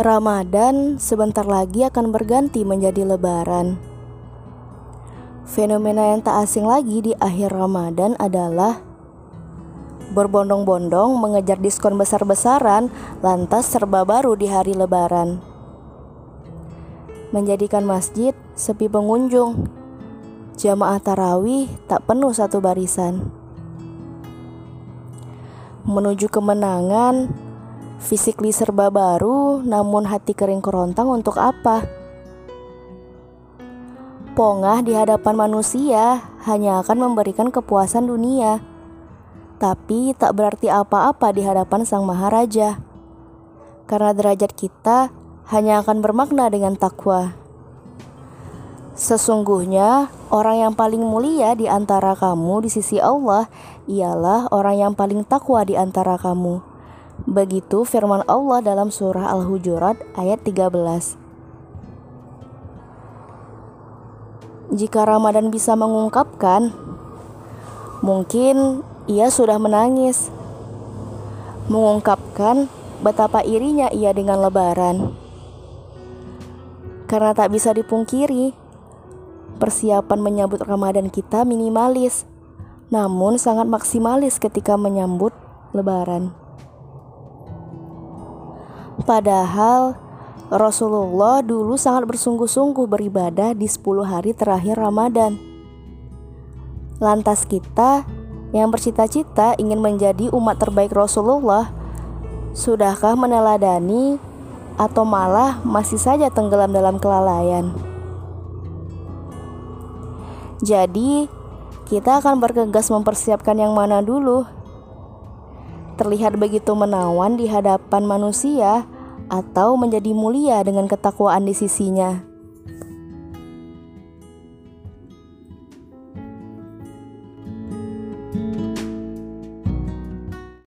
Ramadan sebentar lagi akan berganti menjadi Lebaran. Fenomena yang tak asing lagi di akhir Ramadan adalah berbondong-bondong mengejar diskon besar-besaran, lantas serba baru di hari Lebaran. Menjadikan masjid sepi pengunjung, jamaah tarawih tak penuh satu barisan. Menuju kemenangan, Fisikly serba baru, namun hati kering kerontang untuk apa? Pongah di hadapan manusia hanya akan memberikan kepuasan dunia, tapi tak berarti apa-apa di hadapan Sang Maharaja. Karena derajat kita hanya akan bermakna dengan takwa. Sesungguhnya, orang yang paling mulia di antara kamu di sisi Allah ialah orang yang paling takwa di antara kamu. Begitu firman Allah dalam surah Al-Hujurat ayat 13. Jika Ramadan bisa mengungkapkan, mungkin ia sudah menangis. Mengungkapkan betapa irinya ia dengan lebaran. Karena tak bisa dipungkiri, persiapan menyambut Ramadan kita minimalis, namun sangat maksimalis ketika menyambut lebaran. Padahal Rasulullah dulu sangat bersungguh-sungguh beribadah di 10 hari terakhir Ramadan. Lantas kita yang bercita-cita ingin menjadi umat terbaik Rasulullah, sudahkah meneladani atau malah masih saja tenggelam dalam kelalaian? Jadi, kita akan bergegas mempersiapkan yang mana dulu? Terlihat begitu menawan di hadapan manusia, atau menjadi mulia dengan ketakwaan di sisinya.